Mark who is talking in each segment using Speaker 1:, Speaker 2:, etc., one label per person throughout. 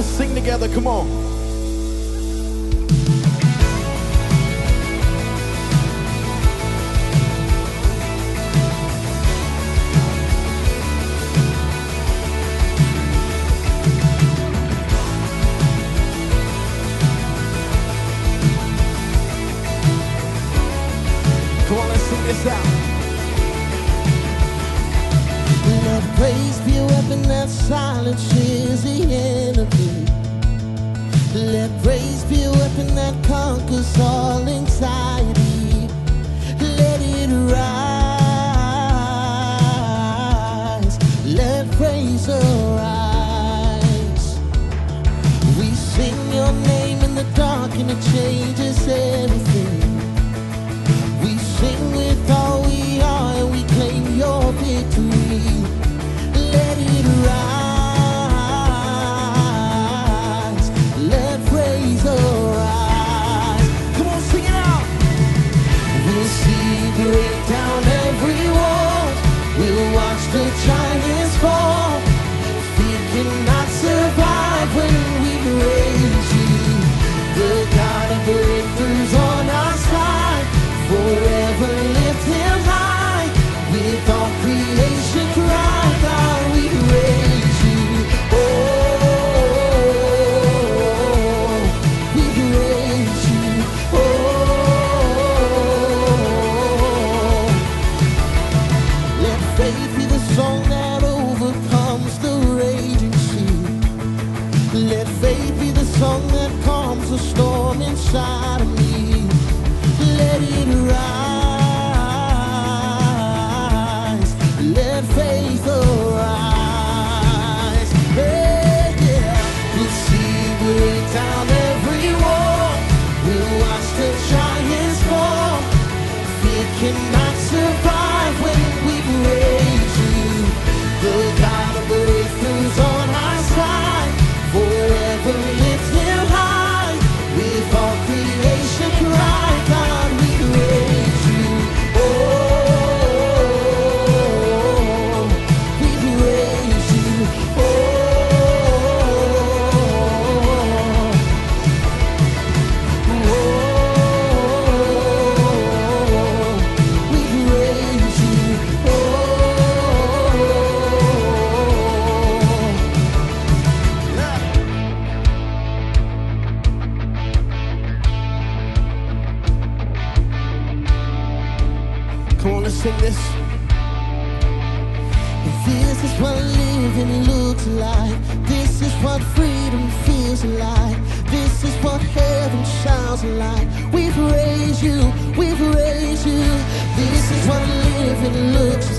Speaker 1: Gonna sing together. Come on. Come on, let's sing this out.
Speaker 2: Be a weapon that silences the enemy. Let praise be a weapon that conquers all anxiety. Let it rise. Let praise arise. We sing your name in the dark and it changes everything. We sing with all we are and we claim your victory. Storm inside of me.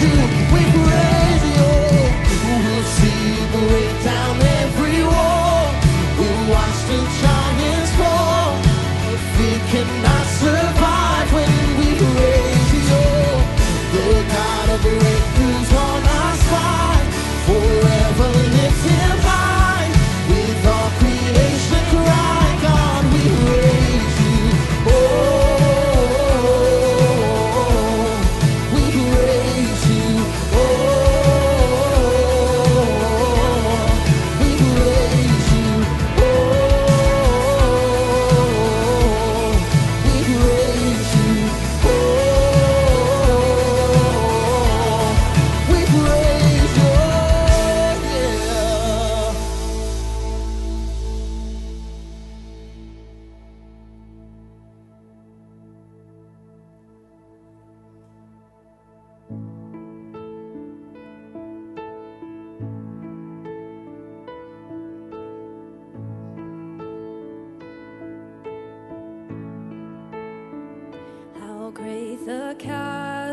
Speaker 2: you,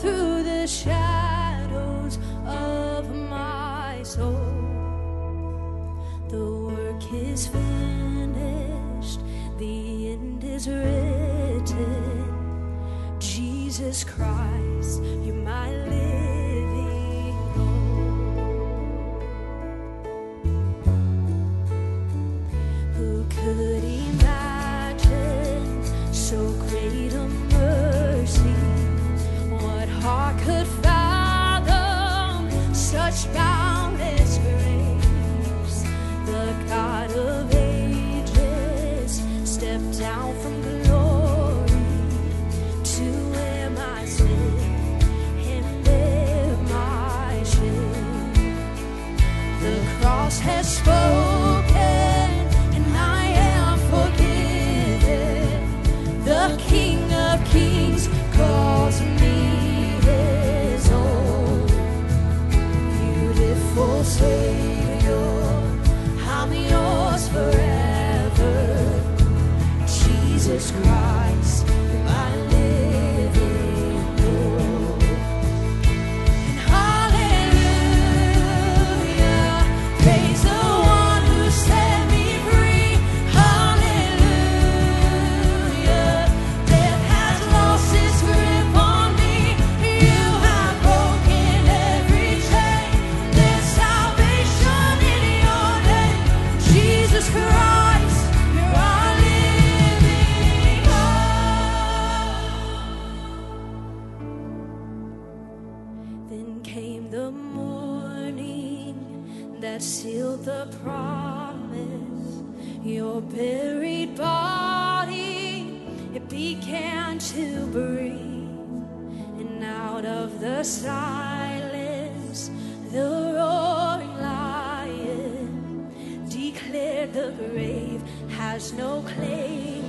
Speaker 3: through the shadows of my soul. The work is finished, the end is written. Jesus Christ. began to breathe, and out of the silence, the roaring lion declared the grave has no claim.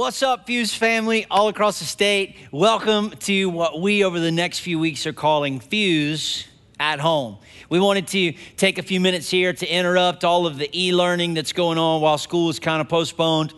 Speaker 4: What's up, Fuse family all across the state? Welcome to what we over the next few weeks are calling Fuse at Home. We wanted to take a few minutes here to interrupt all of the e learning that's going on while school is kind of postponed,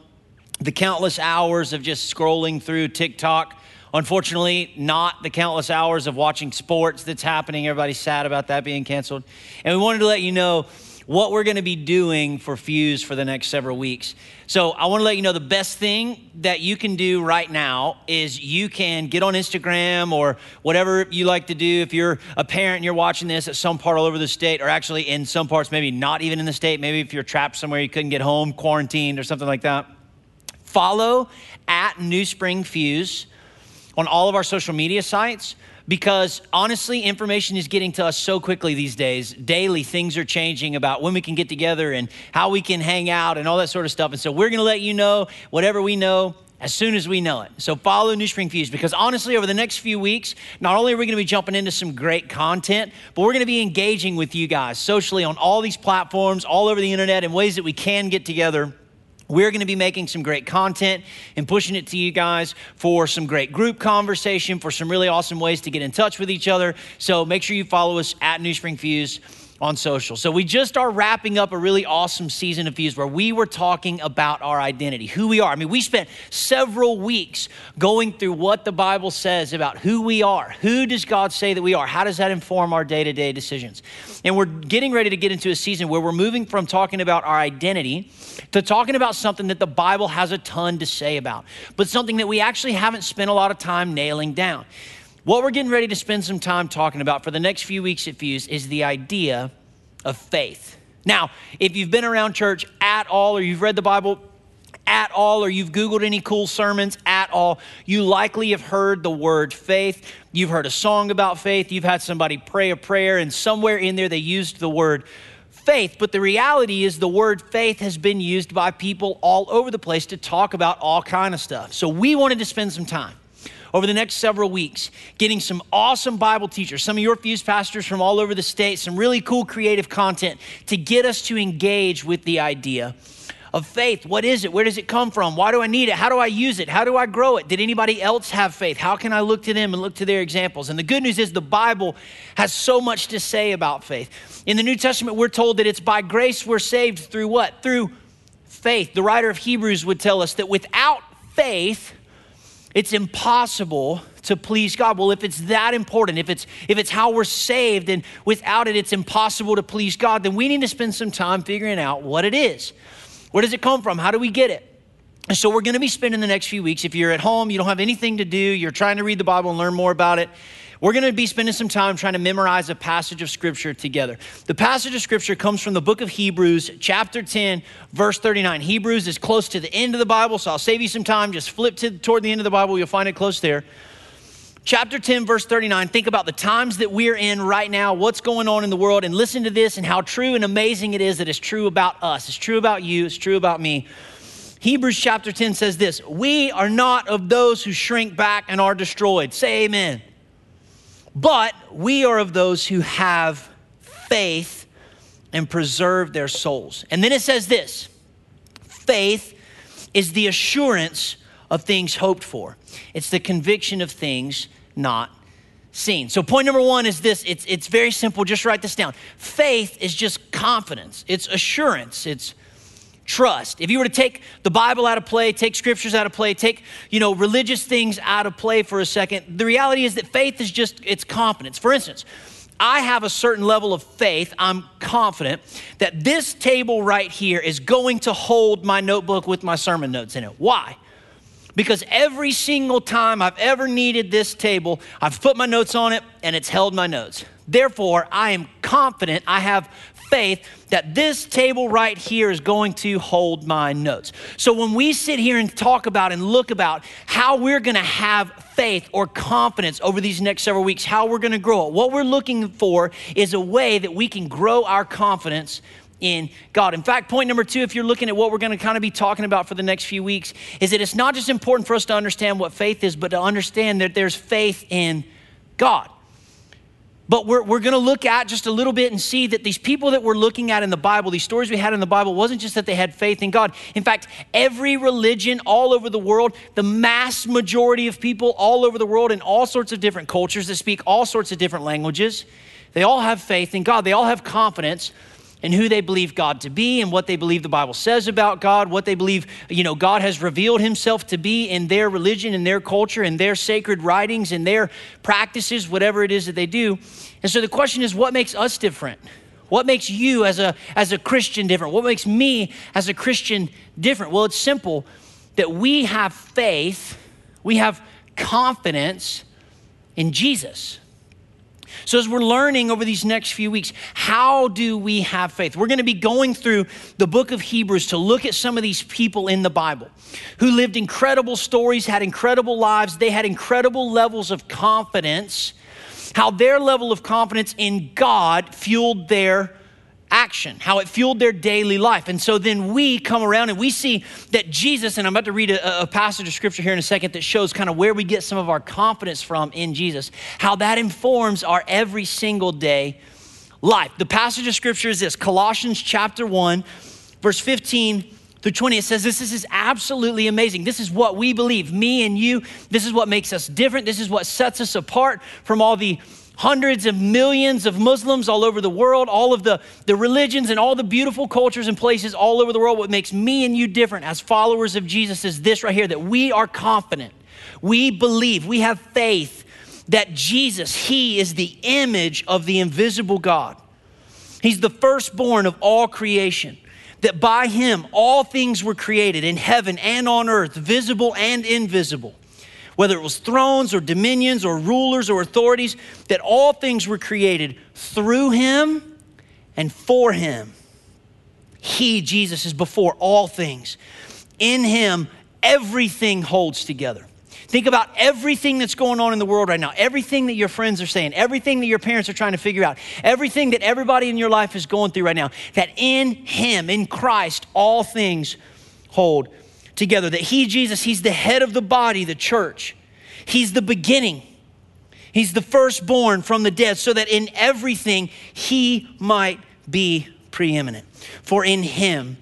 Speaker 4: the countless hours of just scrolling through TikTok. Unfortunately, not the countless hours of watching sports that's happening. Everybody's sad about that being canceled. And we wanted to let you know what we're going to be doing for Fuse for the next several weeks. So, I want to let you know the best thing that you can do right now is you can get on Instagram or whatever you like to do. If you're a parent and you're watching this at some part all over the state, or actually in some parts, maybe not even in the state, maybe if you're trapped somewhere you couldn't get home, quarantined, or something like that, follow at New Spring Fuse on all of our social media sites because honestly, information is getting to us so quickly these days. Daily, things are changing about when we can get together and how we can hang out and all that sort of stuff. And so we're going to let you know whatever we know as soon as we know it. So follow New Spring Fuse because honestly, over the next few weeks, not only are we going to be jumping into some great content, but we're going to be engaging with you guys socially on all these platforms, all over the internet in ways that we can get together we're going to be making some great content and pushing it to you guys for some great group conversation, for some really awesome ways to get in touch with each other. So make sure you follow us at New Spring Fuse on social. So we just are wrapping up a really awesome season of Fuse where we were talking about our identity, who we are. I mean, we spent several weeks going through what the Bible says about who we are. Who does God say that we are? How does that inform our day-to-day decisions? And we're getting ready to get into a season where we're moving from talking about our identity to talking about something that the Bible has a ton to say about, but something that we actually haven't spent a lot of time nailing down. What we're getting ready to spend some time talking about for the next few weeks at Fuse is the idea of faith. Now, if you've been around church at all, or you've read the Bible at all, or you've Googled any cool sermons at all, you likely have heard the word faith. You've heard a song about faith. You've had somebody pray a prayer, and somewhere in there they used the word faith. But the reality is, the word faith has been used by people all over the place to talk about all kind of stuff. So we wanted to spend some time over the next several weeks, getting some awesome Bible teachers, some of your Fuse pastors from all over the state, some really cool creative content to get us to engage with the idea of faith. What is it? Where does it come from? Why do I need it? How do I use it? How do I grow it? Did anybody else have faith? How can I look to them and look to their examples? And the good news is the Bible has so much to say about faith. In the New Testament, we're told that it's by grace we're saved through what? Through faith. The writer of Hebrews would tell us that without faith, it's impossible to please God. Well, if it's that important, if it's if it's how we're saved and without it it's impossible to please God, then we need to spend some time figuring out what it is. Where does it come from? How do we get it? So we're going to be spending the next few weeks if you're at home, you don't have anything to do, you're trying to read the Bible and learn more about it, we're going to be spending some time trying to memorize a passage of scripture together. The passage of scripture comes from the book of Hebrews, chapter 10, verse 39. Hebrews is close to the end of the Bible, so I'll save you some time. Just flip to, toward the end of the Bible, you'll find it close there. Chapter 10, verse 39. Think about the times that we're in right now, what's going on in the world, and listen to this and how true and amazing it is that it's true about us. It's true about you, it's true about me. Hebrews chapter 10 says this We are not of those who shrink back and are destroyed. Say amen. But we are of those who have faith and preserve their souls. And then it says this faith is the assurance of things hoped for, it's the conviction of things not seen. So, point number one is this it's, it's very simple. Just write this down. Faith is just confidence, it's assurance, it's trust. If you were to take the Bible out of play, take scriptures out of play, take, you know, religious things out of play for a second, the reality is that faith is just it's confidence. For instance, I have a certain level of faith. I'm confident that this table right here is going to hold my notebook with my sermon notes in it. Why? Because every single time I've ever needed this table, I've put my notes on it and it's held my notes. Therefore, I am confident, I have faith that this table right here is going to hold my notes. So when we sit here and talk about and look about how we're going to have faith or confidence over these next several weeks, how we're going to grow it, what we're looking for is a way that we can grow our confidence in God. In fact, point number two, if you're looking at what we're going to kind of be talking about for the next few weeks, is that it's not just important for us to understand what faith is, but to understand that there's faith in God. But we're, we're going to look at just a little bit and see that these people that we're looking at in the Bible, these stories we had in the Bible, wasn't just that they had faith in God. In fact, every religion all over the world, the mass majority of people all over the world in all sorts of different cultures that speak all sorts of different languages, they all have faith in God. They all have confidence in who they believe God to be and what they believe the Bible says about God, what they believe, you know, God has revealed himself to be in their religion, in their culture, in their sacred writings, in their practices, whatever it is that they do. And so the question is what makes us different? What makes you as a as a Christian different? What makes me as a Christian different? Well, it's simple that we have faith, we have confidence in Jesus. So, as we're learning over these next few weeks, how do we have faith? We're going to be going through the book of Hebrews to look at some of these people in the Bible who lived incredible stories, had incredible lives, they had incredible levels of confidence, how their level of confidence in God fueled their action, how it fueled their daily life. And so then we come around and we see that Jesus, and I'm about to read a, a, passage of scripture here in a second that shows kind of where we get some of our confidence from in Jesus, how that informs our every single day life. The passage of scripture is this Colossians chapter 1, verse 15 through 20, it says, This is absolutely amazing. This is what we believe, me and you. This is what makes us different. This is what sets us apart from all the hundreds of millions of Muslims all over the world, all of the, the religions and all the beautiful cultures and places all over the world. What makes me and you different as followers of Jesus is this right here that we are confident, we believe, we have faith that Jesus, He is the image of the invisible God. He's the firstborn of all creation. That by him all things were created in heaven and on earth, visible and invisible whether it was thrones or dominions or rulers or authorities, that all things were created through him and for him. He, Jesus, is before all things. In him, everything holds together. Think about everything that's going on in the world right now, everything that your friends are saying, everything that your parents are trying to figure out, everything that everybody in your life is going through right now, that in Him, in Christ, all things hold together. That He, Jesus, He's the head of the body, the church. He's the beginning. He's the firstborn from the dead, so that in everything He might be preeminent. For in Him,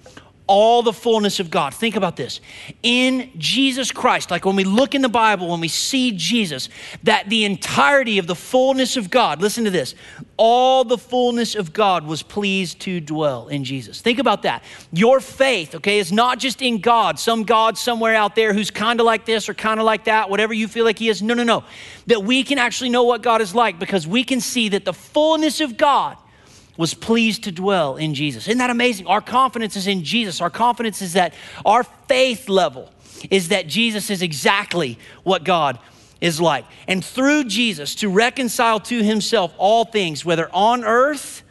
Speaker 4: all the fullness of God. Think about this. In Jesus Christ, like when we look in the Bible, when we see Jesus, that the entirety of the fullness of God, listen to this, all the fullness of God was pleased to dwell in Jesus. Think about that. Your faith, okay, is not just in God, some God somewhere out there who's kind of like this or kind of like that, whatever you feel like He is. No, no, no. That we can actually know what God is like because we can see that the fullness of God was pleased to dwell in Jesus. Isn't that amazing? Our confidence is in Jesus. Our confidence is that our faith level is that Jesus is exactly what God is like. And through Jesus, to reconcile to himself all things, whether on earth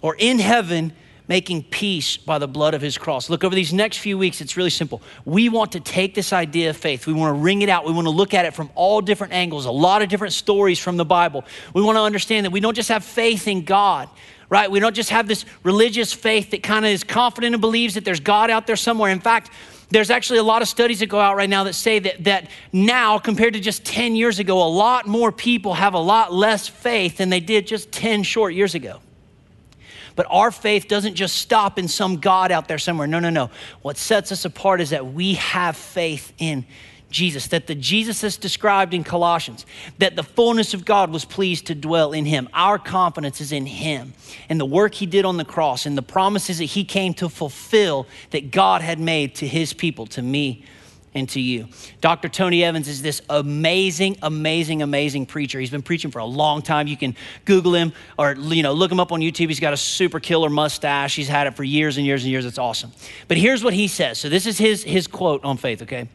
Speaker 4: or in heaven, making peace by the blood of his cross. Look, over these next few weeks, it's really simple. We want to take this idea of faith, we want to wring it out, we want to look at it from all different angles, a lot of different stories from the Bible. We want to understand that we don't just have faith in God, right? We don't just have this religious faith that kind of is confident and believes that there's God out there somewhere. In fact, there's actually a lot of studies that go out right now that say that, that now, compared to just 10 years ago, a lot more people have a lot less faith than they did just 10 short years ago. But our faith doesn't just stop in some God out there somewhere. No, no, no. What sets us apart is that we have faith in Jesus, that the Jesus that's described in Colossians, that the fullness of God was pleased to dwell in him. Our confidence is in him and the work he did on the cross and the promises that he came to fulfill that God had made to his people, to me and to you. Dr. Tony Evans is this amazing, amazing, amazing preacher. He's been preaching for a long time. You can Google him or you know look him up on YouTube. He's got a super killer mustache. He's had it for years and years and years. It's awesome. But here's what he says. So this is his his quote on faith, okay?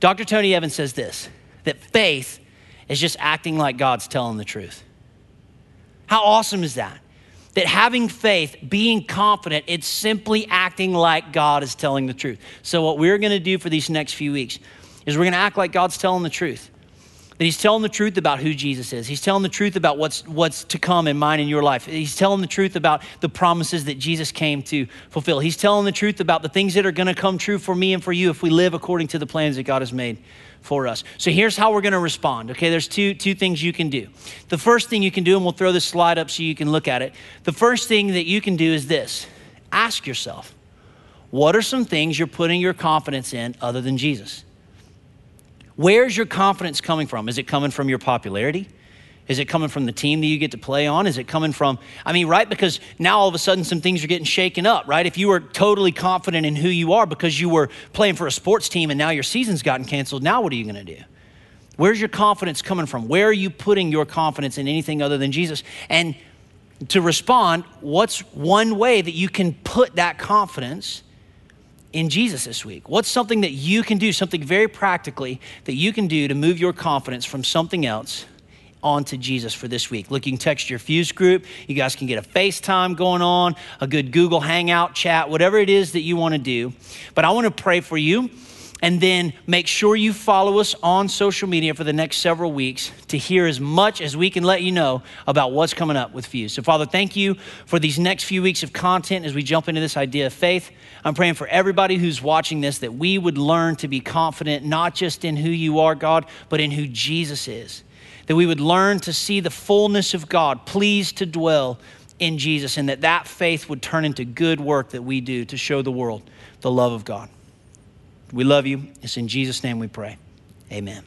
Speaker 4: Dr. Tony Evans says this that faith is just acting like God's telling the truth. How awesome is that? That having faith, being confident, it's simply acting like God is telling the truth. So, what we're to do for these next few weeks is we're to act like God's telling the truth. That he's telling the truth about who Jesus is. He's telling the truth about what's, what's to come in mine and your life. He's telling the truth about the promises that Jesus came to fulfill. He's telling the truth about the things that are going to come true for me and for you if we live according to the plans that God has made for us. So here's how we're going to respond. Okay, there's two two things you can do. The first thing you can do and we'll throw this slide up so you can look at it. The first thing that you can do is this. Ask yourself, what are some things you're putting your confidence in other than Jesus? Where's your confidence coming from? Is it coming from your popularity? Is it coming from the team that you get to play on? Is it coming from, I mean, right? Because now all of a sudden some things are getting shaken up, right? If you were totally confident in who you are because you were playing for a sports team and now your season's gotten canceled, now what are you going to do? Where's your confidence coming from? Where are you putting your confidence in anything other than Jesus? And to respond, what's one way that you can put that confidence in Jesus this week? What's something that you can do, something very practically that you can do to move your confidence from something else onto Jesus for this week? Look, you can text your Fuse group. You guys can get a FaceTime going on, a good Google Hangout chat, whatever it is that you want to do. But I want to pray for you. And then make sure you follow us on social media for the next several weeks to hear as much as we can let you know about what's coming up with Fuse. So, Father, thank you for these next few weeks of content as we jump into this idea of faith. I'm praying for everybody who's watching this that we would learn to be confident, not just in who you are, God, but in who Jesus is. That we would learn to see the fullness of God, pleased to dwell in Jesus, and that that faith would turn into good work that we do to show the world the love of God. We love you. It's in Jesus' name we pray. Amen.